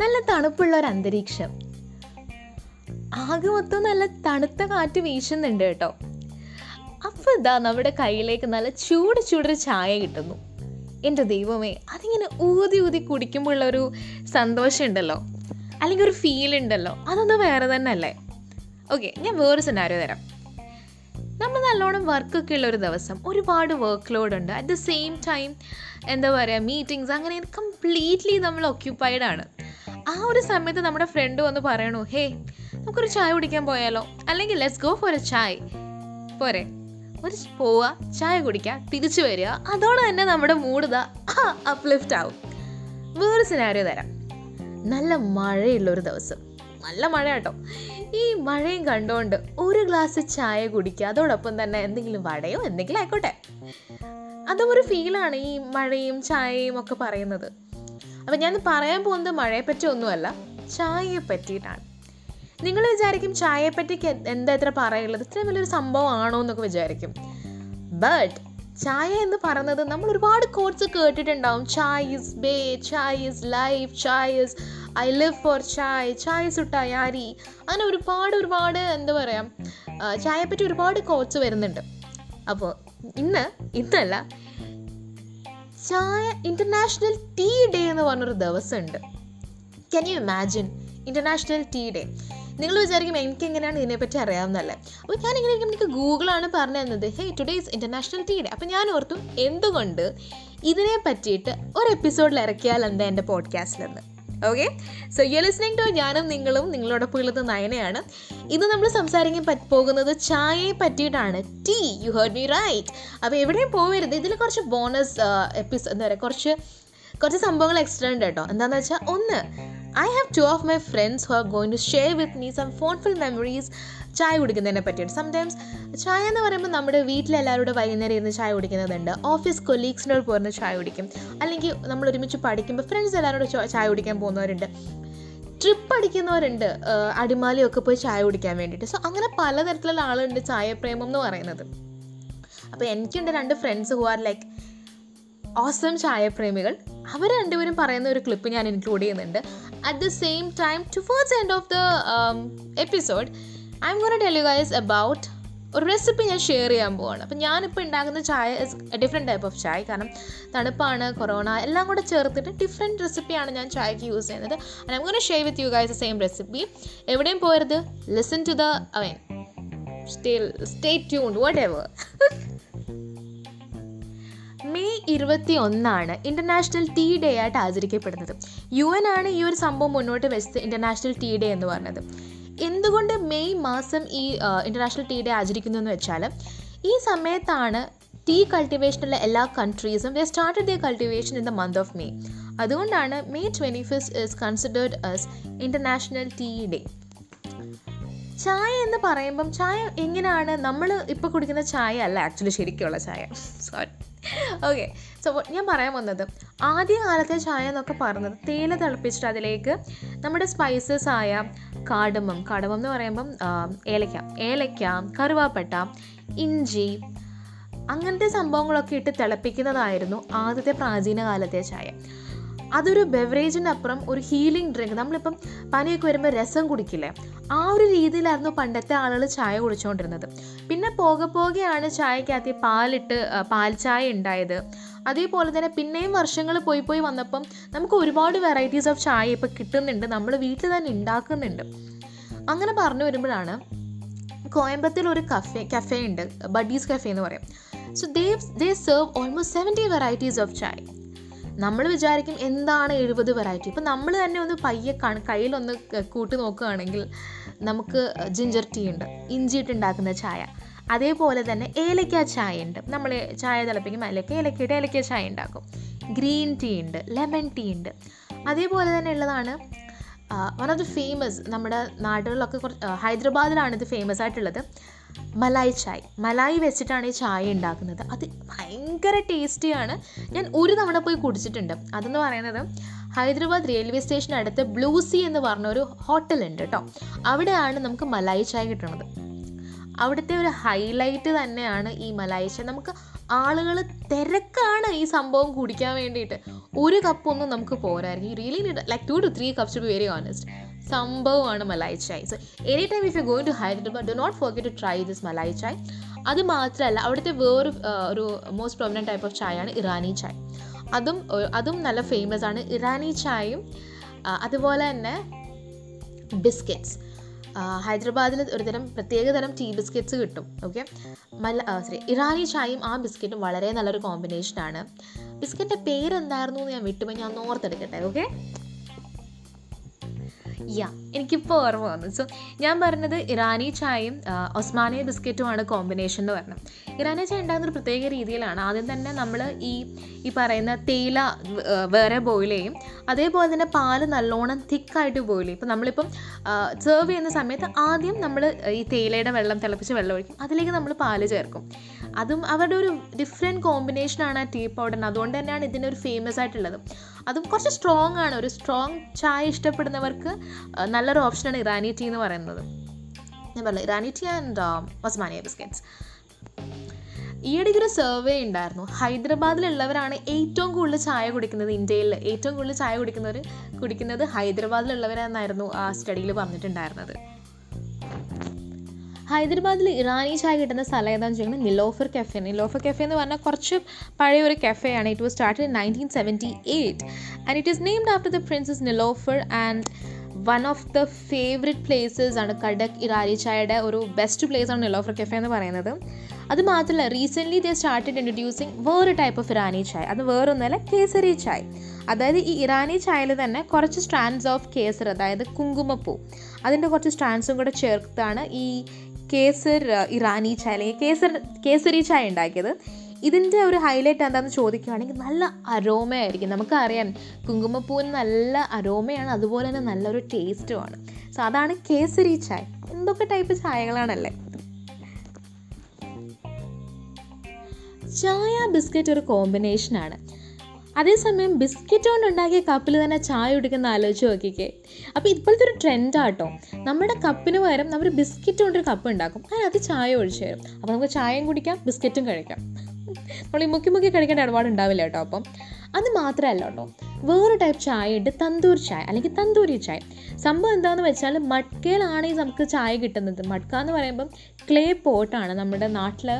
നല്ല തണുപ്പുള്ള ഒരു അന്തരീക്ഷം. ആകെ മൊത്തം നല്ല തണുത്ത കാറ്റ് വീശുന്നുണ്ട് കേട്ടോ. അപ്പോൾ ഇതാ നമ്മുടെ കയ്യിലേക്ക് നല്ല ചൂട് ചൂടൊരു ചായ കിട്ടുന്നു. എന്റെ ദൈവമേ അതിങ്ങനെ ഊതി ഊതി കുടിക്കുമ്പോഴുള്ള ഒരു സന്തോഷം ഉണ്ടല്ലോ അല്ലെങ്കിൽ ഒരു ഫീൽ ഉണ്ടല്ലോ. അതൊന്നും വേറെ തന്നെ അല്ലേ ഓക്കെ ഞാൻ വേറൊരു സെനാരോ തരാം. നമ്മൾ നല്ലോണം വർക്കൊക്കെ ഉള്ള ഒരു ദിവസം. ഒരുപാട് വർക്ക് ലോഡ് ഉണ്ട്. അറ്റ് ദ സെയിം ടൈം എന്താ പറയുക മീറ്റിങ്സ് അങ്ങനെ കംപ്ലീറ്റ്ലി നമ്മൾ ഒക്യുപ്പൈഡ് ആണ്. ആ ഒരു സമയത്ത് നമ്മുടെ ഫ്രണ്ട് വന്ന് പറയണു ഹേ നമുക്കൊരു ചായ കുടിക്കാൻ പോയാലോ? അല്ലെങ്കിൽ ലെറ്റ്സ് ഗോ ഫോർ എ ചായ. പോരെ. ഒരു പോവുക ചായ കുടിക്കുക തിരിച്ചു വരിക. അതോടെ തന്നെ നമ്മുടെ മൂഡ് അപ്ലിഫ്റ്റ് ആവും. വേറെ സിനാരിയോ തരാം. നല്ല മഴയുള്ള ഒരു ദിവസം. നല്ല മഴ കേട്ടോ ഈ മഴയും കണ്ടുകൊണ്ട് ഒരു ഗ്ലാസ് ചായ കുടിക്കുക അതോടൊപ്പം തന്നെ എന്തെങ്കിലും വടയോ എന്തെങ്കിലും ആയിക്കോട്ടെ. അതും ഒരു ഫീലാണ് ഈ മഴയും ചായയും ഒക്കെ പറയുന്നത്. അപ്പം ഞാൻ പറയാൻ പോകുന്നത് മഴയെപ്പറ്റി ഒന്നുമല്ല ചായയെ പറ്റിയിട്ടാണ് നിങ്ങൾ വിചാരിക്കും ചായയെപ്പറ്റിക്ക് എന്താ ഇത്ര പറയുള്ളത്? ഇത്രയും വലിയൊരു സംഭവമാണോ എന്നൊക്കെ വിചാരിക്കും. ബട്ട് ചായ എന്ന് പറയുന്നത് നമ്മൾ ഒരുപാട് കോഴ്സ് കേട്ടിട്ടുണ്ടാവും. Chai is bae chai is life chai is I live for chai ചായ സുട്ട യാരി അങ്ങനെ ഒരുപാട് ഒരുപാട് എന്താ പറയുക ചായയെപ്പറ്റി ഒരുപാട് കോച്ച് വരുന്നുണ്ട്. അപ്പോൾ ഇന്ന് ഇന്നല്ല ചായ ഇന്റർനാഷണൽ ടീ ഡേ എന്ന് പറഞ്ഞൊരു ദിവസമുണ്ട്. Can you imagine international tea day നിങ്ങൾ വിചാരിക്കും എനിക്ക് എങ്ങനെയാണ് ഇതിനെപ്പറ്റി അറിയാവുന്നതല്ലേ. അപ്പോൾ ഞാൻ ഇങ്ങനെ എനിക്ക് ഗൂഗിളാണ് പറഞ്ഞു തന്നത് hey today is international tea day അപ്പോൾ ഞാൻ ഓർത്തു എന്തുകൊണ്ട് ഇതിനെ പറ്റിയിട്ട് ഒരു എപ്പിസോഡിൽ ഇറക്കിയാൽ എന്താ എന്റെ പോഡ്കാസ്റ്റിലെന്ന് okay so you listening to ഞാനും നിങ്ങളും നിങ്ങളോടൊപ്പം ഉള്ളത് നയനയാണ്. ഇന്ന് നമ്മൾ സംസാരിക്കാൻ പോകുന്നത് ചായയെ പറ്റിയിട്ടാണ്. Tea you heard me right അപ്പോൾ എവിടെയും പോകരുത് ഇതിൽ കുറച്ച് ബോണസ് എപ്പിസോഡ് എന്താ പറയുക കുറച്ച് കുറച്ച് സംഭവങ്ങൾ എക്സ്ട്രാ ഉണ്ട് കേട്ടോ. എന്താണെന്ന് വെച്ചാൽ ഒന്ന് I have two of my friends who are going to share with me some fond memories ചായ കുടിക്കുന്നതിനെ പറ്റിയാണ് സംടൈംസ് ചായ എന്ന് പറയുമ്പോൾ നമ്മുടെ വീട്ടിലെല്ലാവരോടും വൈകുന്നേരം ഇരുന്ന് ചായ കുടിക്കുന്നതുണ്ട്. ഓഫീസ് കൊലീഗ്സിനോട് പോകുന്ന ചായ കുടിക്കും. അല്ലെങ്കിൽ നമ്മൾ ഒരുമിച്ച് പഠിക്കുമ്പോൾ ഫ്രണ്ട്സ് എല്ലാവരോട് ചായ കുടിക്കാൻ പോകുന്നവരുണ്ട്. ട്രിപ്പ് അടിക്കുന്നവരുണ്ട്. അടിമാലിയൊക്കെ പോയി ചായ കുടിക്കാൻ വേണ്ടിയിട്ട്. സോ അങ്ങനെ പലതരത്തിലുള്ള ആളുണ്ട് ചായപ്രേമം എന്ന് പറയുന്നത്. അപ്പോൾ എനിക്കുണ്ട് രണ്ട് friends who are like awesome ചായപ്രേമികൾ. അവർ രണ്ടുപേരും പറയുന്ന ഒരു ക്ലിപ്പ് ഞാൻ ഇൻക്ലൂഡ് ചെയ്യുന്നുണ്ട്. At the same time towards end of the episode I am gonna tell you guys about ഒരു റെസിപ്പി ഞാൻ ഷെയർ ചെയ്യാൻ പോവാണ്. അപ്പം ഞാനിപ്പോൾ ഉണ്ടാക്കുന്ന ചായ ഇസ് ഡിഫറെന്റ് ടൈപ്പ് ഓഫ് ചായ. കാരണം തണുപ്പാണ് കൊറോണ എല്ലാം കൂടെ ചേർത്തിട്ട് ഡിഫറെന്റ് റെസിപ്പിയാണ് ഞാൻ ചായക്ക് യൂസ് ചെയ്യുന്നത്. I am gonna share with you guys the same recipe എവിടെയും പോരുത് listen to the I mean stay stay tuned whatever May ഇരുപത്തി ഒന്നാണ് ഇന്റർനാഷണൽ ടീ ഡേ ആയിട്ട് ആചരിക്കപ്പെടുന്നത്. യു എൻ ആണ് ഈ ഒരു സംഭവം മുന്നോട്ട് വെച്ചത് ഇന്റർനാഷണൽ ടീ ഡേ എന്ന് പറഞ്ഞത്. എന്തുകൊണ്ട് മെയ് മാസം ഈ ഇന്റർനാഷണൽ ടീ ഡേ ആചരിക്കുന്നു എന്ന് വെച്ചാൽ ഈ സമയത്താണ് ടീ കൾട്ടിവേഷനുള്ള എല്ലാ കൺട്രീസും they started the cultivation in the month of May അതുകൊണ്ടാണ് May twenty fifth is considered as international tea day ചായ എന്ന് പറയുമ്പം ചായ എങ്ങനെയാണ്? നമ്മൾ ഇപ്പോൾ കുടിക്കുന്ന ചായ അല്ല ആക്ച്വലി ശരിക്കുള്ള ചായ. സോറി ഓക്കെ സോ ഞാൻ പറയാൻ വന്നത് ആദ്യകാലത്തെ ചായ എന്നൊക്കെ പറഞ്ഞത് തേയില തിളപ്പിച്ചിട്ട് അതിലേക്ക് നമ്മുടെ സ്പൈസസ് ആയ കാടമം കാടമം എന്ന് പറയുമ്പം ഏലക്ക ഏലക്ക കറുവാപ്പട്ട ഇഞ്ചി അങ്ങനത്തെ സംഭവങ്ങളൊക്കെ ഇട്ട് തിളപ്പിക്കുന്നതായിരുന്നു ആദ്യത്തെ പ്രാചീന കാലത്തെ ചായ. അതൊരു ബെവറേജിന്റെ അപ്പുറം ഒരു ഹീലിംഗ് ഡ്രിങ്ക് നമ്മളിപ്പം പനിയൊക്കെ വരുമ്പോൾ രസം കുടിക്കില്ലേ? ആ ഒരു രീതിയിലായിരുന്നു പണ്ടത്തെ ആളുകൾ ചായ കുടിച്ചുകൊണ്ടിരുന്നത് പിന്നെ പോകെ പോകെയാണ് ചായക്കകത്ത് പാലിട്ട് പാൽ ചായ ഉണ്ടായത്. അതേപോലെ തന്നെ പിന്നെയും വർഷങ്ങൾ പോയി പോയി വന്നപ്പം നമുക്ക് ഒരുപാട് വെറൈറ്റീസ് ഓഫ് ചായ ഇപ്പോൾ കിട്ടുന്നുണ്ട്. നമ്മൾ വീട്ടിൽ തന്നെ ഉണ്ടാക്കുന്നുണ്ട്. അങ്ങനെ പറഞ്ഞു വരുമ്പോഴാണ് കോയമ്പത്തൂർ ഒരു കഫേ കഫേ ഉണ്ട്. ബഡീസ് കഫേ എന്ന് പറയും. So they they serve almost seventy varieties of chai. നമ്മൾ വിചാരിക്കും എന്താണ് എഴുപത് വെറൈറ്റി ഇപ്പം നമ്മൾ തന്നെ ഒന്ന് പയ്യെ കയ്യിലൊന്ന് കൂട്ടി നോക്കുകയാണെങ്കിൽ നമുക്ക് ജിഞ്ചർ ടീ ഉണ്ട് ഇഞ്ചിയിട്ട് ഉണ്ടാക്കുന്ന ചായ. അതേപോലെ തന്നെ ഏലക്ക ചായ ഉണ്ട്. നമ്മൾ ചായ തിളപ്പിക്കുമ്പോൾ അതിലേക്ക് ഏലക്കയുടെ ഏലക്ക ചായ ഉണ്ടാക്കും. ഗ്രീൻ ടീ ഉണ്ട് ലെമൺ ടീ ഉണ്ട്. അതേപോലെ തന്നെ ഉള്ളതാണ് വൺ ഓഫ് ദി ഫേമസ് നമ്മുടെ നാടുകളിലൊക്കെ കുറച്ച് ഹൈദരാബാദിലാണ് ഇത് ഫേമസ് ആയിട്ടുള്ളത്. മലായി ചായ്. മലായി വെച്ചിട്ടാണ് ഈ ചായ ഉണ്ടാക്കുന്നത്. അത് ഭയങ്കര ടേസ്റ്റിയാണ് ഞാൻ ഒരു തവണ പോയി കുടിച്ചിട്ടുണ്ട്. അതെന്ന് പറയുന്നത് ഹൈദരാബാദ് റെയിൽവേ സ്റ്റേഷനടുത്ത് ബ്ലൂ ബ്ലൂസി എന്ന് പറഞ്ഞ ഒരു ഹോട്ടലുണ്ട് കേട്ടോ. അവിടെയാണ് നമുക്ക് മലായി ചായ കിട്ടുന്നത്. അവിടുത്തെ ഒരു ഹൈലൈറ്റ് തന്നെയാണ് ഈ മലായി ചായ. നമുക്ക് ആളുകൾ തിരക്കാണ് ഈ സംഭവം കുടിക്കാൻ വേണ്ടിയിട്ട്. ഒരു കപ്പൊന്നും നമുക്ക് പോരായിരിക്കും. Really like two to three cups to be very honest സംഭവമാണ് malai chai. So any time if you going to Hyderabad do not forget to try this malai chai. അത് മാത്രമല്ല അവിടുത്തെ വേറൊരു ഒരു മോസ്റ്റ് പ്രോമിനന്റ് ടൈപ്പ് ഓഫ് ചായയാണ് ഇറാനി ചായ്. അതും അതും നല്ല ഫേമസ് ആണ് ഇറാനി ചായയും അതുപോലെ തന്നെ ബിസ്ക്കറ്റ്സ് ഹൈദരാബാദിൽ ഒരുതരം പ്രത്യേക തരം ടീ ബിസ്ക്കറ്റ്സ് കിട്ടും ഓക്കെ മല്ല സോറി ഇറാനി ചായയും ആ ബിസ്ക്കറ്റും വളരെ നല്ലൊരു കോമ്പിനേഷനാണ് ബിസ്ക്കറ്റിന്റെ പേരെന്തായിരുന്നു എന്ന് ഞാൻ വിട്ടുപോയി ഞാൻ ഓർത്തെടുക്കട്ടെ ഓക്കെ യാ എനിക്കിപ്പോൾ ഓർമ്മ വന്നു. സോ ഞാൻ പറഞ്ഞത് ഇറാനി ചായയും ഒസ്മാനിയ ബിസ്ക്കറ്റുമാണ് കോമ്പിനേഷൻ എന്ന് പറഞ്ഞത്. ഇറാനി ചായ ഉണ്ടാകുന്ന ഒരു പ്രത്യേക രീതിയിലാണ് ആദ്യം തന്നെ നമ്മൾ ഈ ഈ പറയുന്ന തേയില വേറെ ബോയിൽ ചെയ്യും. അതേപോലെ തന്നെ പാൽ നല്ലോണം തിക്കായിട്ട് ബോയിൽ ചെയ്യും. ഇപ്പം നമ്മളിപ്പം സെർവ് ചെയ്യുന്ന സമയത്ത് ആദ്യം നമ്മൾ ഈ തേയിലയുടെ വെള്ളം തിളപ്പിച്ച് വെള്ളം ഒഴിക്കും. അതിലേക്ക് നമ്മൾ പാൽ ചേർക്കും. അതും അവരുടെ ഒരു ഡിഫറെന്റ് കോമ്പിനേഷനാണ് ആ ടീ പൗഡറിന് അതുകൊണ്ട് തന്നെയാണ് ഇതിന്റെ ഒരു ഫേമസ് ആയിട്ടുള്ളത്. അതും കുറച്ച് സ്ട്രോങ് ആണ്. ഒരു സ്ട്രോങ് ചായ ഇഷ്ടപ്പെടുന്നവർക്ക് നല്ലൊരു ഓപ്ഷനാണ് ഇറാനി ടീ എന്ന് പറയുന്നത്. ഞാൻ പറഞ്ഞു Irani tea and Osmania biscuits. ഈയിടയ്ക്ക് ഒരു സർവേ ഉണ്ടായിരുന്നു. ഹൈദരാബാദിലുള്ളവരാണ് ഏറ്റവും കൂടുതൽ ചായ കുടിക്കുന്നത് ഇന്ത്യയിൽ. ഏറ്റവും കൂടുതൽ ചായ കുടിക്കുന്നവർ കുടിക്കുന്നത് ഹൈദരാബാദിലുള്ളവരെന്നായിരുന്നു ആ സ്റ്റഡിയിൽ പറഞ്ഞിട്ടുണ്ടായിരുന്നത്. ഹൈദരാബാദിൽ ഇറാനി ചായ കിട്ടുന്ന സ്ഥലം ഏതാണെന്ന് ചോദിക്കുന്നത് നിലോഫർ കഫേ. നിലോഫർ കഫേ എന്ന് പറഞ്ഞാൽ കുറച്ച് പഴയ ഒരു കഫേയാണ്. It was started in nineteen seventy eight and it is named after the princess Niloufer and one of the favourite places ആണ് കടക് ഇറാനി ചായയുടെ ഒരു ബെസ്റ്റ് പ്ലേസ് ആണ് നിലോഫർ കഫേ എന്ന് പറയുന്നത്. അത് മാത്രമല്ല റീസെന്റ്ലി ദേ സ്റ്റാർട്ടഡ് ഇൻട്രൊഡ്യൂസിങ് വേറെ ടൈപ്പ് ഓഫ് ഇറാനി ചായ. അത് വേറൊന്നല്ല കേസരി ചായ. അതായത് ഈ ഇറാനി ചായയിൽ തന്നെ കുറച്ച് സ്ട്രാൻഡ്സ് ഓഫ് കേസർ അതായത് കുങ്കുമപ്പൂ. അതിന്റെ കുറച്ച് സ്ട്രാൻഡ്സും കൂടെ ചേർത്താണ് ഈ കേസർ ഇറാനി ചായ കേസർ കേസരി ചായ ഉണ്ടാക്കിയത്. ഇതിന്റെ ഒരു ഹൈലൈറ്റ് എന്താണെന്ന് ചോദിക്കുകയാണെങ്കിൽ നല്ല അരോമയായിരിക്കും നമുക്കറിയാം കുങ്കുമപ്പൂവിന് നല്ല അരോമയാണ് അതുപോലെ തന്നെ നല്ലൊരു ടേസ്റ്റുമാണ് സോ അതാണ് കേസരി ചായ. എന്തൊക്കെ ടൈപ്പ് ചായകളാണല്ലേ? ചായ ബിസ്ക്കറ്റ് ഒരു കോമ്പിനേഷനാണ് അതേസമയം ബിസ്ക്കറ്റ് കൊണ്ട് ഉണ്ടാക്കിയ കപ്പിൽ തന്നെ ചായ കുടിക്കുന്ന ആലോചിച്ച് നോക്കിക്കേ. അപ്പോൾ ഇപ്പോഴത്തെ ഒരു ട്രെൻഡാട്ടോ. നമ്മുടെ കപ്പിന് പകരം നമ്മൾ ബിസ്ക്കറ്റ് കൊണ്ടൊരു കപ്പ് ഉണ്ടാക്കും. അതിനകത്ത് ചായ ഒഴിച്ചു തരും. അപ്പോൾ നമുക്ക് ചായയും കുടിക്കാം ബിസ്ക്കറ്റും കഴിക്കാം. നമ്മൾ ഈ മുക്കി മുക്കി കഴിക്കേണ്ട ഇടപാട് ഉണ്ടാവില്ല കേട്ടോ അപ്പം. അത് മാത്രമല്ല കേട്ടോ. വേറെ ടൈപ്പ് ചായ ഉണ്ട്. തന്തൂർ ചായ. അല്ലെങ്കിൽ തന്തൂരി ചായ. സംഭവം എന്താണെന്ന് വെച്ചാൽ മട്കയിലാണ് നമുക്ക് ചായ കിട്ടുന്നത്. മട്ക എന്ന് പറയുമ്പം ക്ലേ പോട്ടാണ് നമ്മുടെ നാട്ടിൽ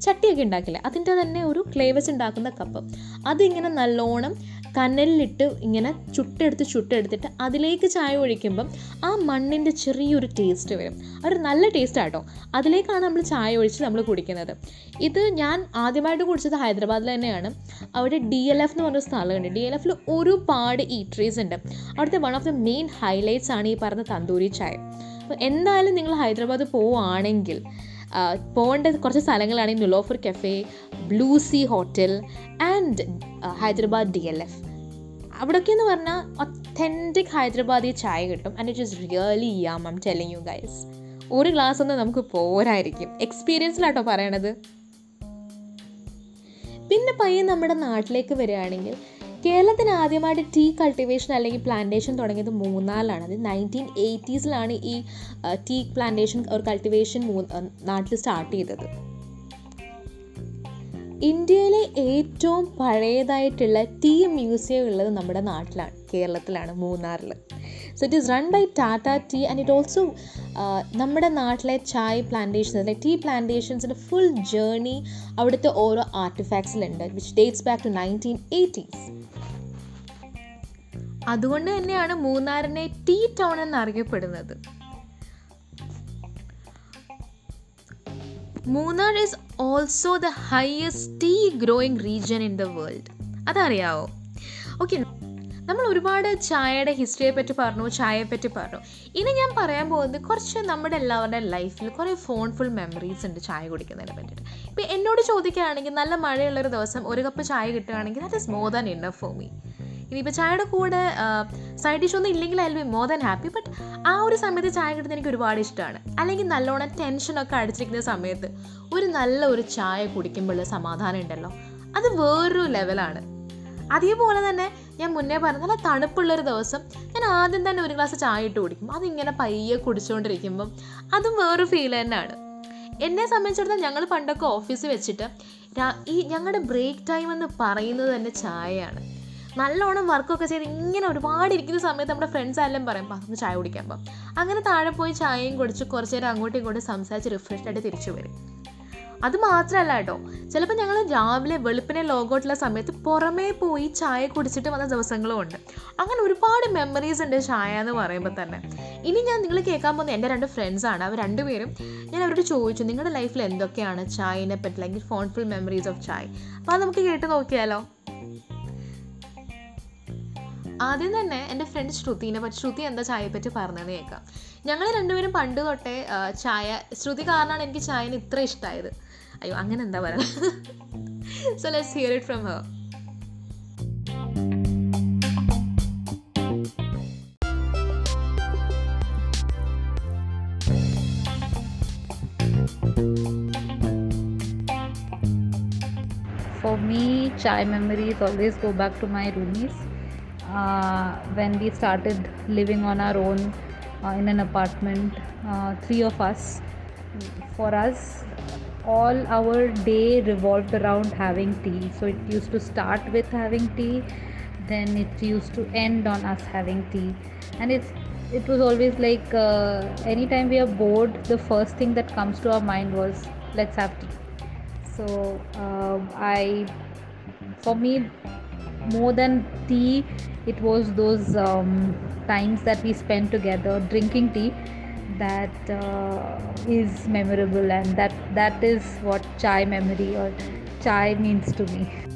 ചട്ടിയൊക്കെ ഉണ്ടാക്കില്ല? അതിന്റെ തന്നെ ഒരു ക്ലേ വെച്ച് ഉണ്ടാക്കുന്ന കപ്പ് അതിങ്ങനെ നല്ലോണം കനലിലിട്ട് ഇങ്ങനെ ചുട്ടെടുത്ത് ചുട്ടെടുത്തിട്ട് അതിലേക്ക് ചായ ഒഴിക്കുമ്പം ആ മണ്ണിന്റെ ചെറിയൊരു ടേസ്റ്റ് വരും. ഒരു നല്ല ടേസ്റ്റ് ആട്ടോ. അതിലേക്കാണ് നമ്മൾ ചായ ഒഴിച്ച് നമ്മൾ കുടിക്കുന്നത്. ഇത് ഞാൻ ആദ്യമായിട്ട് കുടിച്ചത് ഹൈദരാബാദിൽ തന്നെയാണ്. അവിടെ ഡി എൽ എഫ് എന്ന് പറഞ്ഞ സ്ഥലമുണ്ട് ഡി എൽ എഫിൽ ഒരുപാട് ഈട്രീസ് ഉണ്ട്. അവിടുത്തെ one of the main highlights ആണ് ഈ പറഞ്ഞ തന്തൂരി ചായ. അപ്പോൾ എന്തായാലും നിങ്ങൾ ഹൈദരാബാദ് പോവുകയാണെങ്കിൽ പോകേണ്ട കുറച്ച് സ്ഥലങ്ങളാണ് Nilofer cafe Blue Sea hotel and Hyderabad D L F. അവിടെയൊക്കെ എന്ന് പറഞ്ഞാൽ ഒത്തന്റിക് ഹൈദരാബാദി ചായ കിട്ടും. And it is really yum I'm telling you guys ഒരു ഗ്ലാസ് ഒന്നും നമുക്ക് പോരായിരിക്കും. എക്സ്പീരിയൻസിലാട്ടോ പറയണത്. പിന്നെ പയ്യെ നമ്മുടെ നാട്ടിലേക്ക് വരികയാണെങ്കിൽ കേരളത്തിന് ആദ്യമായിട്ട് ടീ കൾട്ടിവേഷൻ അല്ലെങ്കിൽ പ്ലാന്റേഷൻ തുടങ്ങിയത് മൂന്നാലാണ്. അത് നയന്റീൻ എയ്റ്റീസിലാണ് ഈ ടീ പ്ലാന്റേഷൻ ഒരു കൾട്ടിവേഷൻ നാട്ടിൽ സ്റ്റാർട്ട് ചെയ്തത്. ഇന്ത്യയിലെ ഏറ്റവും പഴയതായിട്ടുള്ള ടീ മ്യൂസിയം ഉള്ളത് നമ്മുടെ നാട്ടിലാണ് കേരളത്തിലാണ് മൂന്നാറിൽ so it is run by Tata tea and it also നമ്മുടെ നാട്ടിലെ ചായ് പ്ലാന്റേഷൻസ് അല്ലെങ്കിൽ ടീ പ്ലാന്റേഷൻസിന്റെ ഫുൾ ജേർണി അവിടുത്തെ ഓരോ ആർട്ടിഫാക്ട്സിലുണ്ട് which dates back to nineteen eighties അതുകൊണ്ട് തന്നെയാണ് മൂന്നാറിനെ ടീ ടൗൺ എന്നറിയപ്പെടുന്നത്. Munnar is also the highest tea growing region in the world അതറിയാവോ? Okay നമ്മൾ ഒരുപാട് ചായയുടെ ഹിസ്റ്ററിയെ പറ്റി പറഞ്ഞു ചായയെ പറ്റി പറഞ്ഞു. ഇനി ഞാൻ പറയാൻ പോകുന്നത് കുറച്ച് നമ്മുടെ എല്ലാവരുടെ ലൈഫിൽ കുറേ ഫോൺഫുൾ മെമ്മറീസ് ഉണ്ട് ചായ കുടിക്കുന്നതിനെ പറ്റിയിട്ട്. ഇപ്പം എന്നോട് ചോദിക്കുകയാണെങ്കിൽ നല്ല മഴയുള്ളൊരു ദിവസം ഒരു കപ്പ് ചായ കിട്ടുകയാണെങ്കിൽ that is more than enough for me ഇനിയിപ്പോൾ ചായയുടെ കൂടെ സൈഡ് ഡിഷ് ഒന്നും ഇല്ലെങ്കിൽ I be more than happy but ആ ഒരു സമയത്ത് ചായ കിട്ടുന്നത് എനിക്ക് ഒരുപാട് ഇഷ്ടമാണ്. അല്ലെങ്കിൽ നല്ലോണം ടെൻഷനൊക്കെ അടിച്ചിരിക്കുന്ന സമയത്ത് ഒരു നല്ല ഒരു ചായ കുടിക്കുമ്പോഴുള്ള സമാധാനം ഉണ്ടല്ലോ. അത് വേറൊരു ലെവലാണ് അതേപോലെ തന്നെ ഞാൻ മുന്നേ പറഞ്ഞ നല്ല തണുപ്പുള്ളൊരു ദിവസം ഞാൻ ആദ്യം തന്നെ ഒരു ഗ്ലാസ് ചായ ഇട്ട് കുടിക്കും. അതിങ്ങനെ പയ്യെ കുടിച്ചുകൊണ്ടിരിക്കുമ്പം അതും വേറൊരു ഫീൽ തന്നെയാണ്. എന്നെ സംബന്ധിച്ചിടത്തോളം ഞങ്ങൾ പണ്ടൊക്കെ ഓഫീസിൽ വെച്ചിട്ട് ഈ ഞങ്ങളുടെ ബ്രേക്ക് ടൈം എന്ന് പറയുന്നത് തന്നെ ചായയാണ്. നല്ലോണം വർക്കൊക്കെ ചെയ്ത് ഇങ്ങനെ ഒരുപാട് ഇരിക്കുന്ന സമയത്ത് നമ്മുടെ ഫ്രണ്ട്സ് എല്ലാം പറയും "പാ, ഒന്ന് ചായ കുടിക്കാൻ പോകാം അങ്ങനെ താഴെ പോയി ചായയും കുടിച്ച് കുറച്ച് നേരം അങ്ങോട്ടും ഇങ്ങോട്ടും സംസാരിച്ച് റിഫ്രഷ് ആയിട്ട് തിരിച്ചു വരും. അത് മാത്രമല്ല കേട്ടോ ചിലപ്പോൾ ഞങ്ങൾ രാവിലെ വെളുപ്പിനെ ലോഗൗട്ടുള്ള സമയത്ത് പുറമേ പോയി ചായ കുടിച്ചിട്ട് വന്ന ദിവസങ്ങളും ഉണ്ട്. അങ്ങനെ ഒരുപാട് മെമ്മറീസ് ഉണ്ട് ചായ എന്ന് പറയുമ്പോൾ തന്നെ. ഇനി ഞാൻ നിങ്ങൾ കേൾക്കാൻ പോകുന്ന എന്റെ രണ്ട് ഫ്രണ്ട്സാണ് അവർ രണ്ടുപേരും ഞാൻ അവരോട് ചോദിച്ചു നിങ്ങളുടെ ലൈഫിൽ എന്തൊക്കെയാണ് ചായനെ പറ്റി അല്ലെങ്കിൽ ഫോൺഫുൾ മെമ്മറീസ് ഓഫ് ചായ? അപ്പോൾ അത് നമുക്ക് കേട്ട് നോക്കിയാലോ? ആദ്യം തന്നെ എന്റെ ഫ്രണ്ട് ശ്രുതിനെ പറ്റി ശ്രുതി എന്താ ചായയെ പറ്റി പറഞ്ഞതെന്ന് കേൾക്കാം. ഞങ്ങൾ രണ്ടുപേരും പണ്ട് തൊട്ടേ ചായ ശ്രുതി കാരണമാണ് എനിക്ക് ചായന് ഇത്ര ഇഷ്ടമായത് അയ്യോ അങ്ങനെ എന്താ പറയുക so let's hear it from her For me, chai memories always go back to my roomies. Uh, when we started living on our own uh, in an apartment, uh, three of us. For us, all our day revolved around having tea. So it used to start with having tea, then it used to end on us having tea, and it's it was always like uh, anytime we are bored, the first thing that comes to our mind was let's have tea so um, i for me more than tea it was those um, times that we spent together drinking tea that uh, is memorable and that that is what chai memory or chai means to me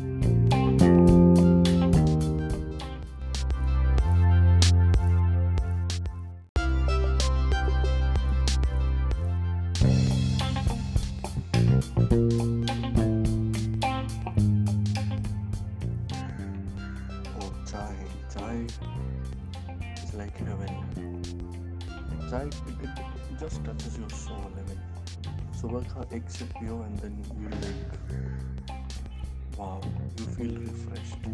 Chai, it, it, it just touches your soul. I mean, सुबह का एक sip पियो and then you like, wow, you feel refreshed.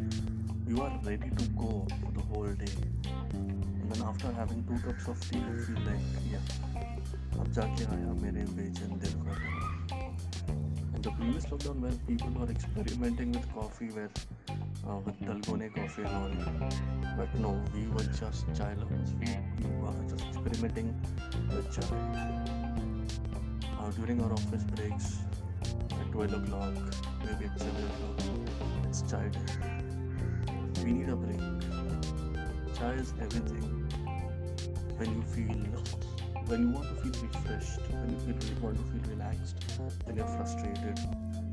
You are ready to go for the whole day. And then after having two cups of tea, you feel like, yeah, अब जाके आया मेरे बेचैन दिल का And the previous lockdown where people were experimenting with coffee, where uh, with Dalgone coffee and all. But no, we were just chai lovers. We, we were just experimenting with chai. Uh, during our office breaks at 12 o'clock, maybe at 7 o'clock, it's chai time. We need a break. Chai is everything. When you feel, when you want to feel refreshed, when you feel, want to feel relaxed, when you're frustrated,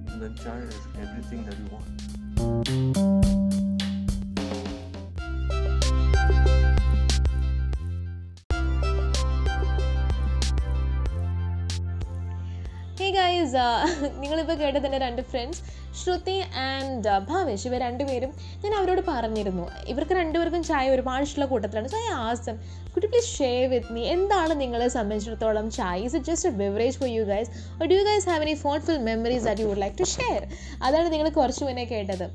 and then chai is everything that you want. Hey guys നിങ്ങളിപ്പോൾ കേട്ടത് എന്റെ രണ്ട് friends Shruti and Bhavesh ഇവർ രണ്ടുപേരും ഞാൻ അവരോട് പറഞ്ഞിരുന്നു. ഇവർക്ക് രണ്ടുപേർക്കും ചായ ഒരുപാട് ഇഷ്ടമുള്ള കൂട്ടത്തിലാണ് ഐ ആസം കുട്ടി പ്ലീസ് ഷെയർ വിത്ത് മീ എന്താണ് നിങ്ങളെ സംബന്ധിച്ചിടത്തോളം ചായ? Is it just a beverage for you guys do you guys have any fond memories that you would like to share അതാണ് നിങ്ങൾ കുറച്ച് മുന്നേ കേട്ടത്.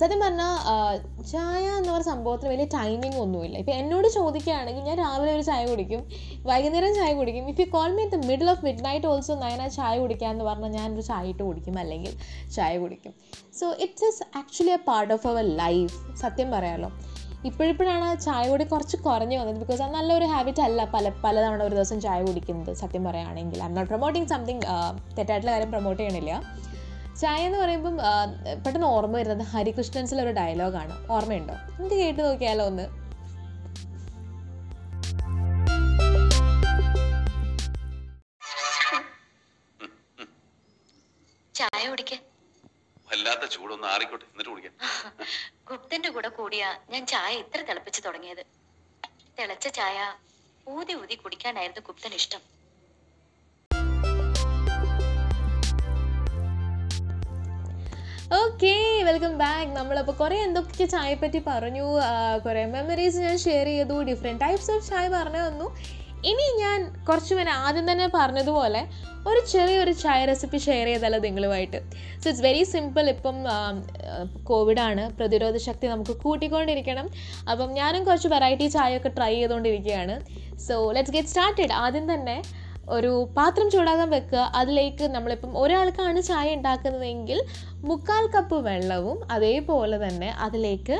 സത്യം പറഞ്ഞാൽ ചായ എന്ന് പറഞ്ഞ സംഭവത്തിന് വലിയ ടൈമിംഗ് ഒന്നുമില്ല. ഇപ്പം എന്നോട് ചോദിക്കുകയാണെങ്കിൽ ഞാൻ രാവിലെ ഒരു ചായ കുടിക്കും വൈകുന്നേരം ചായ കുടിക്കും. If you call me the middle of midnight also Nayana ചായ കുടിക്കാമെന്ന് പറഞ്ഞാൽ ഞാനൊരു ചായ ഇട്ട് കുടിക്കും അല്ലെങ്കിൽ ചായ കുടിക്കും. So it's is actually a part of our life സത്യം പറയാമല്ലോ ഇപ്പോഴിപ്പോഴാണ് ചായ കൂടി കുറച്ച് കുറഞ്ഞു വന്നത് ബിക്കോസ് അത് നല്ലൊരു ഹാബിറ്റ് അല്ല പല പലതവണ ഒരു ദിവസം ചായ കുടിക്കുന്നത് സത്യം പറയുകയാണെങ്കിൽ I am not promoting something തെറ്റായിട്ടുള്ള കാര്യം പ്രൊമോട്ട് ചെയ്യണില്ല. ചായ എന്ന് പറയുമ്പം പെട്ടെന്ന് ഓർമ്മ വരുന്നത് ഹരികൃഷ്ണൻസിലെ ഒരു ഡയലോഗാണ്. ഓർമ്മയുണ്ടോ? നമുക്ക് കേട്ട് നോക്കിയാലോ ഒന്ന്. ചായ കുടിക്ക. വല്ലാത്ത ചൂടൊന്ന് ആറിക്കോട്ടെ എന്നിട്ട് കുടിക്കാം. ഗുപ്തന്റെ കൂടെ കൂടിയാ ഞാൻ ചായ ഇത്ര തിളപ്പിച്ചു തുടങ്ങിയത്. തിളച്ച ചായ ഊതി ഊതി കുടിക്കാനായിരുന്നു ഗുപ്തൻ ഇഷ്ടം ഓക്കെ വെൽക്കം ബാക്ക് നമ്മളപ്പോൾ കുറേ എന്തൊക്കെ ചായയെ പറ്റി പറഞ്ഞു കുറേ മെമ്മറീസ് ഞാൻ ഷെയർ ചെയ്തു. ഡിഫറെന്റ് ടൈപ്സ് ഓഫ് ചായ പറഞ്ഞു തന്നു. ഇനി ഞാൻ കുറച്ച് പേരെ ആദ്യം തന്നെ പറഞ്ഞതുപോലെ ഒരു ചെറിയൊരു ചായ റെസിപ്പി ഷെയർ ചെയ്താലോ നിങ്ങളുമായിട്ട്. സോ ഇറ്റ്സ് വെരി സിമ്പിൾ ഇപ്പം കോവിഡാണ് പ്രതിരോധ ശക്തി നമുക്ക് കൂട്ടിക്കൊണ്ടിരിക്കണം. അപ്പം ഞാനും കുറച്ച് വെറൈറ്റി ചായയൊക്കെ ട്രൈ ചെയ്തുകൊണ്ടിരിക്കുകയാണ് സോ ലെറ്റ്സ് ഗെറ്റ് സ്റ്റാർട്ടഡ് ആദ്യം തന്നെ ഒരു പാത്രം ചൂടാകാൻ വെക്കുക. അതിലേക്ക് നമ്മളിപ്പം ഒരാൾക്കാണ് ചായ ഉണ്ടാക്കുന്നതെങ്കിൽ മുക്കാൽ കപ്പ് വെള്ളവും അതേപോലെ തന്നെ അതിലേക്ക്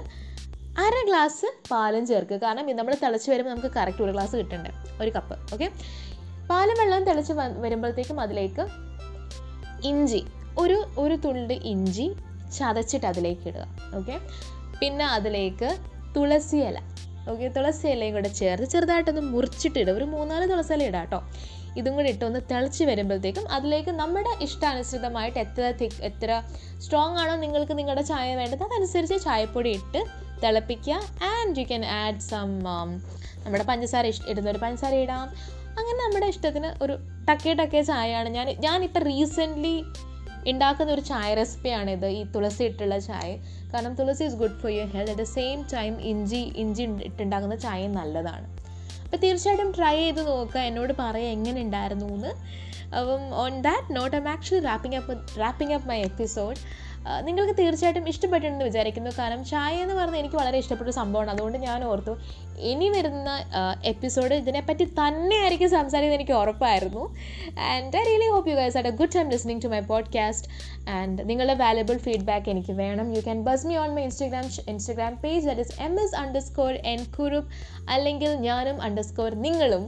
അര ഗ്ലാസ് പാലും ചേർക്കുക. കാരണം ഇത് നമ്മൾ തിളച്ച് വരുമ്പോൾ നമുക്ക് കറക്റ്റ് ഒരു ഗ്ലാസ് കിട്ടണ്ടേ? ഒരു കപ്പ്. ഓക്കെ പാലും വെള്ളം തിളച്ച് വരുമ്പോഴത്തേക്കും അതിലേക്ക് ഇഞ്ചി ഒരു ഒരു തുള്ളി ഇഞ്ചി ചതച്ചിട്ട് അതിലേക്ക് ഇടുക. ഓക്കെ പിന്നെ അതിലേക്ക് തുളസി ഇല ഓക്കെ തുളസി ഇലയും കൂടെ ചേർത്ത് ചെറുതായിട്ടൊന്ന് മുറിച്ചിട്ടിടുക ഒരു മൂന്നാൽ തുളസി ഇല ഇടാം കേട്ടോ ഇതും കൂടി ഇട്ടൊന്ന് തിളച്ച് വരുമ്പോഴത്തേക്കും അതിലേക്ക് നമ്മുടെ ഇഷ്ടാനുസൃതമായിട്ട് എത്ര തിക് എത്ര സ്ട്രോങ് ആണോ നിങ്ങൾക്ക് നിങ്ങളുടെ ചായ വേണ്ടത് അതനുസരിച്ച് ചായപ്പൊടി ഇട്ട് തിളപ്പിക്കുക. And you can add some നമ്മുടെ പഞ്ചസാര ഇഷ്ട ഇടുന്നൊരു പഞ്ചസാര ഇടാം. അങ്ങനെ നമ്മുടെ ഇഷ്ടത്തിന് ഒരു ടക്കേ ടക്കേ ചായയാണ്. ഞാൻ ഞാനിപ്പോൾ റീസെന്റ്ലി ഉണ്ടാക്കുന്ന ഒരു ചായ റെസിപ്പിയാണിത് ഈ തുളസി ഇട്ടുള്ള ചായ. കാരണം tulsi is good for your health at the same time ഇഞ്ചി ഇഞ്ചി ഇട്ടുണ്ടാക്കുന്ന ചായയും നല്ലതാണ്. അപ്പോൾ തീർച്ചയായിട്ടും ട്രൈ ചെയ്ത് നോക്കുക എന്നോട് പറയുക എങ്ങനെ ഉണ്ടായിരുന്നു എന്ന്. അപ്പം on that note I'm actually wrapping up wrapping up my episode നിങ്ങൾക്ക് തീർച്ചയായിട്ടും ഇഷ്ടപ്പെട്ടിട്ടുണ്ടെന്ന് വിചാരിക്കുന്നു. കാരണം ചായ എന്ന് പറഞ്ഞാൽ എനിക്ക് വളരെ ഇഷ്ടപ്പെട്ട സംഭവമാണ്. അതുകൊണ്ട് ഞാൻ ഓർത്തു ഇനി വരുന്ന എപ്പിസോഡ് ഇതിനെപ്പറ്റി തന്നെയായിരിക്കും സംസാരിക്കുന്നത് എനിക്ക് ഉറപ്പായിരുന്നു. And I really hope you guys had a good time listening to my podcast and നിങ്ങളുടെ വാലുബിൾ ഫീഡ്ബാക്ക് എനിക്ക് വേണം. You can buzz me on my Instagram Instagram page that is M S underscore N Kurup അല്ലെങ്കിൽ ഞാനും under score നിങ്ങളും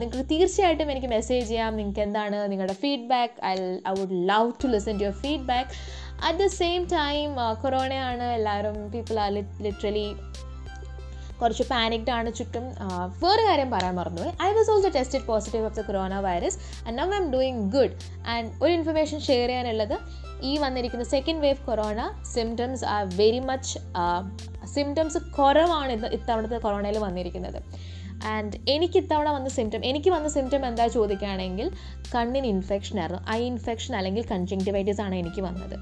നിങ്ങൾക്ക് തീർച്ചയായിട്ടും എനിക്ക് message ചെയ്യാം. നിങ്ങൾക്ക് എന്താണ് നിങ്ങളുടെ feedback I I would love to listen to your feedback at the same time കൊറോണയാണ് എല്ലാവരും പീപ്പിൾ ആർ ലിറ്ററലി കുറച്ച് പാനിക്ഡ് ആണ് ചുറ്റും. വേറെ കാര്യം പറയാൻ മറന്നു I was also tested positive of the corona virus and now I am doing good and ഒരു information share ചെയ്യാനുള്ളത് ഈ വന്നിരിക്കുന്ന second wave corona symptoms are very much symptoms കുറവാണ് ഇത് ഇത്തവണത്തെ കൊറോണയിൽ വന്നിരിക്കുന്നത്. ആൻഡ് എനിക്ക് ഇത്തവണ വന്ന സിംറ്റം എനിക്ക് വന്ന സിംറ്റം എന്താ ചോദിക്കുകയാണെങ്കിൽ കണ്ണിന് ഇൻഫെക്ഷൻ ആയിരുന്നു. ഐ ഇൻഫെക്ഷൻ അല്ലെങ്കിൽ കൺജങ്ക്റ്റിവൈറ്റിസ് ആണ് എനിക്ക് വന്നത്.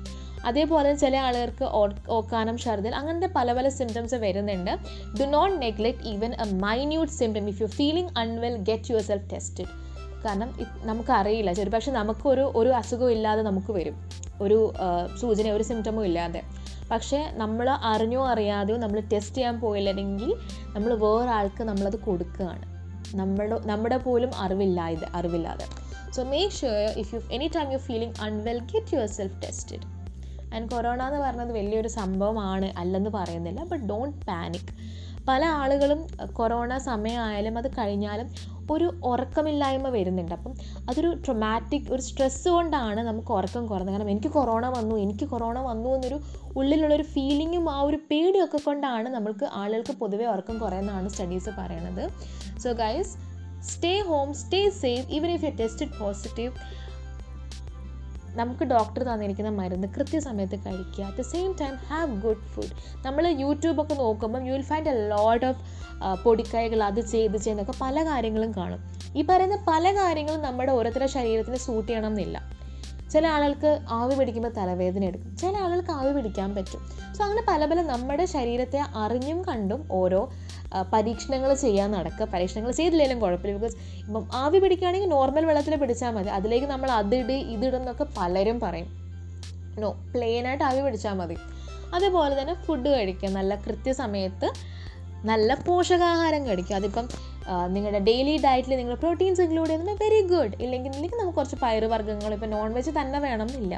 അതേപോലെ ചില ആളുകൾക്ക് ഓക്കാനം ഛർദിൽ അങ്ങനത്തെ പല പല സിംറ്റംസ് വരുന്നുണ്ട്. Do not neglect even a minute symptom if you feeling unwell get your self tested കാരണം നമുക്കറിയില്ല. ചെറുപക്ഷെ നമുക്കൊരു ഒരു അസുഖവും ഇല്ലാതെ നമുക്ക് വരും. ഒരു സൂചന ഒരു സിംറ്റമും ഇല്ലാതെ. പക്ഷേ നമ്മൾ അറിഞ്ഞോ അറിയാതെയോ നമ്മൾ ടെസ്റ്റ് ചെയ്യാൻ പോയില്ലെങ്കിൽ നമ്മൾ വേറെ ആൾക്ക് നമ്മളത് കൊടുക്കുകയാണ്. നമ്മുടെ നമ്മുടെ പോലും അറിവില്ലാതെ അറിവില്ലാതെ. So make sure if you any time you feeling unwell get your self tested and corona എന്ന് പറയുന്നത് വലിയൊരു സംഭവമാണ് അല്ലെന്ന് പറയുന്നില്ല ബട്ട് ഡോണ്ട് പാനിക് പല ആളുകളും കൊറോണ സമയമായാലും അത് കഴിഞ്ഞാലും ഒരു ഉറക്കമില്ലായ്മ വരുന്നുണ്ട്. അപ്പം അതൊരു ട്രൊമാറ്റിക് ഒരു സ്ട്രെസ് കൊണ്ടാണ് നമുക്ക് ഉറക്കം കുറഞ്ഞത് കാരണം എനിക്ക് കൊറോണ വന്നു എനിക്ക് കൊറോണ വന്നു എന്നൊരു ഉള്ളിലുള്ളൊരു ഫീലിങ്ങും ആ ഒരു പേടിയൊക്കെ കൊണ്ടാണ് നമ്മൾക്ക് ആളുകൾക്ക് പൊതുവേ ഉറക്കം കുറയുന്നതാണ് സ്റ്റഡീസ് പറയണത്. So guys stay home stay safe even if you tested positive നമുക്ക് ഡോക്ടർ തന്നിരിക്കുന്ന മരുന്ന് കൃത്യസമയത്ത് കഴിക്കുക. At the same time have good food നമ്മൾ യൂട്യൂബൊക്കെ നോക്കുമ്പം you will find a lot of പൊടിക്കൈകൾ അത് ചെയ്ത് ചെയ്യുന്നൊക്കെ പല കാര്യങ്ങളും കാണും. ഈ പറയുന്ന പല കാര്യങ്ങളും നമ്മുടെ ഓരോരുത്തരുടെ ശരീരത്തിന് സൂട്ട് ചെയ്യണം എന്നില്ല ചില ആളുകൾക്ക് ആവി പിടിക്കുമ്പോൾ തലവേദന എടുക്കും. ചില ആളുകൾക്ക് ആവി പിടിക്കാൻ പറ്റും. സോ അങ്ങനെ പല പല നമ്മുടെ ശരീരത്തെ അറിഞ്ഞും കണ്ടും ഓരോ പരീക്ഷണങ്ങൾ ചെയ്യാൻ നടക്കുക പരീക്ഷണങ്ങൾ ചെയ്തില്ലെങ്കിലും കുഴപ്പമില്ല. ബിക്കോസ് ഇപ്പം ആവി പിടിക്കുകയാണെങ്കിൽ നോർമൽ വെള്ളത്തിൽ പിടിച്ചാൽ മതി. അതിലേക്ക് നമ്മൾ അതിട് ഇതിടുന്നൊക്കെ പലരും പറയും. നോ പ്ലെയിനായിട്ട് ആവി പിടിച്ചാൽ മതി. അതേപോലെ തന്നെ ഫുഡ് കഴിക്കുക. നല്ല കൃത്യസമയത്ത് നല്ല പോഷകാഹാരം കഴിക്കുക. അതിപ്പം നിങ്ങളുടെ ഡെയിലി ഡയറ്റിൽ നിങ്ങൾ പ്രോട്ടീൻസ് ഇൻക്ലൂഡ് ചെയ്യുന്നത് വെരി ഗുഡ് ഇല്ലെങ്കിൽ ഇല്ലെങ്കിൽ നമുക്ക് കുറച്ച് പയറുവർഗങ്ങൾ ഇപ്പം നോൺ വെജ് തന്നെ വേണം എന്നില്ല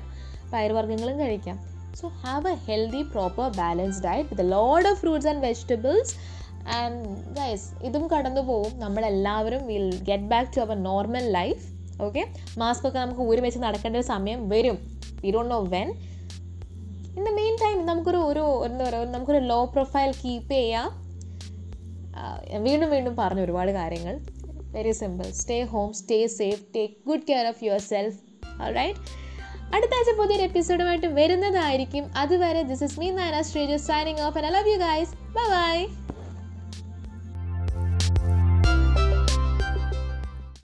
പയറുവർഗങ്ങളും കഴിക്കാം. So have a healthy proper balance diet with load of fruits and vegetables and guys ഇതും കടന്നു പോവും. നമ്മളെല്ലാവരും will get back to our normal life okay mask ഒക്കെ നമുക്ക് ഊരി വെച്ച് നടക്കേണ്ട ഒരു സമയം വരും. We don't know when in the main time നമുക്കൊരു ഒരു എന്താ പറയുക നമുക്കൊരു ലോ പ്രൊഫൈൽ കീപ്പ് ചെയ്യാം. വീണ്ടും വീണ്ടും പറഞ്ഞു ഒരുപാട് കാര്യങ്ങൾ. Very simple stay home stay safe take good care of your self right അടുത്ത ആഴ്ച പുതിയൊരു എപ്പിസോഡുമായിട്ട് വരുന്നതായിരിക്കും. അതുവരെ this is me Nana Sreeju signing off I love you guys bye bye